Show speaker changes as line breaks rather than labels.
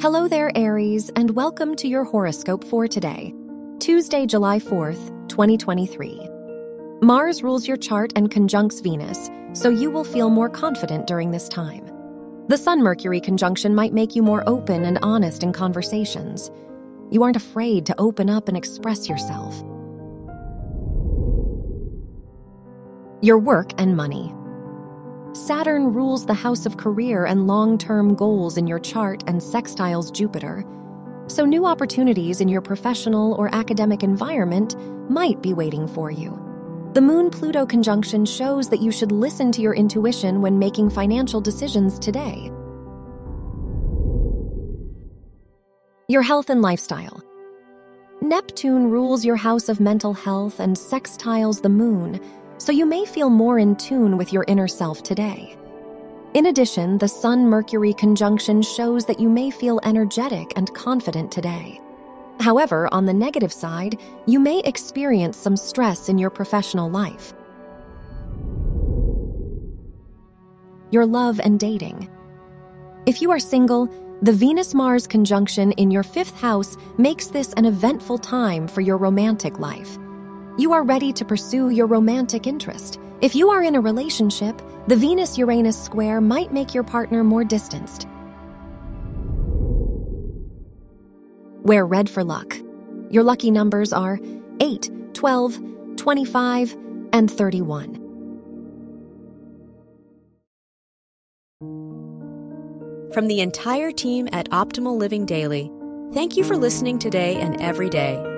Hello there, Aries, and welcome to your horoscope for today, Tuesday, July 4th, 2023. Mars rules your chart and conjuncts Venus, so you will feel more confident during this time. The Sun Mercury conjunction might make you more open and honest in conversations. You aren't afraid to open up and express yourself. Your work and money. Saturn rules the house of career and long term goals in your chart and sextiles Jupiter, so new opportunities in your professional or academic environment might be waiting for you. The Moon Pluto conjunction shows that you should listen to your intuition when making financial decisions today. Your health and lifestyle. Neptune rules your house of mental health and sextiles the moon so you may feel more in tune with your inner self today. In addition, the Sun Mercury conjunction shows that you may feel energetic and confident today. However, on the negative side, you may experience some stress in your professional life. Your love and dating. If you are single, the Venus Mars conjunction in your fifth house makes this an eventful time for your romantic life you are ready to pursue your romantic interest. If you are in a relationship, the Venus Uranus square might make your partner more distanced. Wear red for luck. Your lucky numbers are 8, 12, 25, and 31.
From the entire team at Optimal Living Daily, thank you for listening today and every day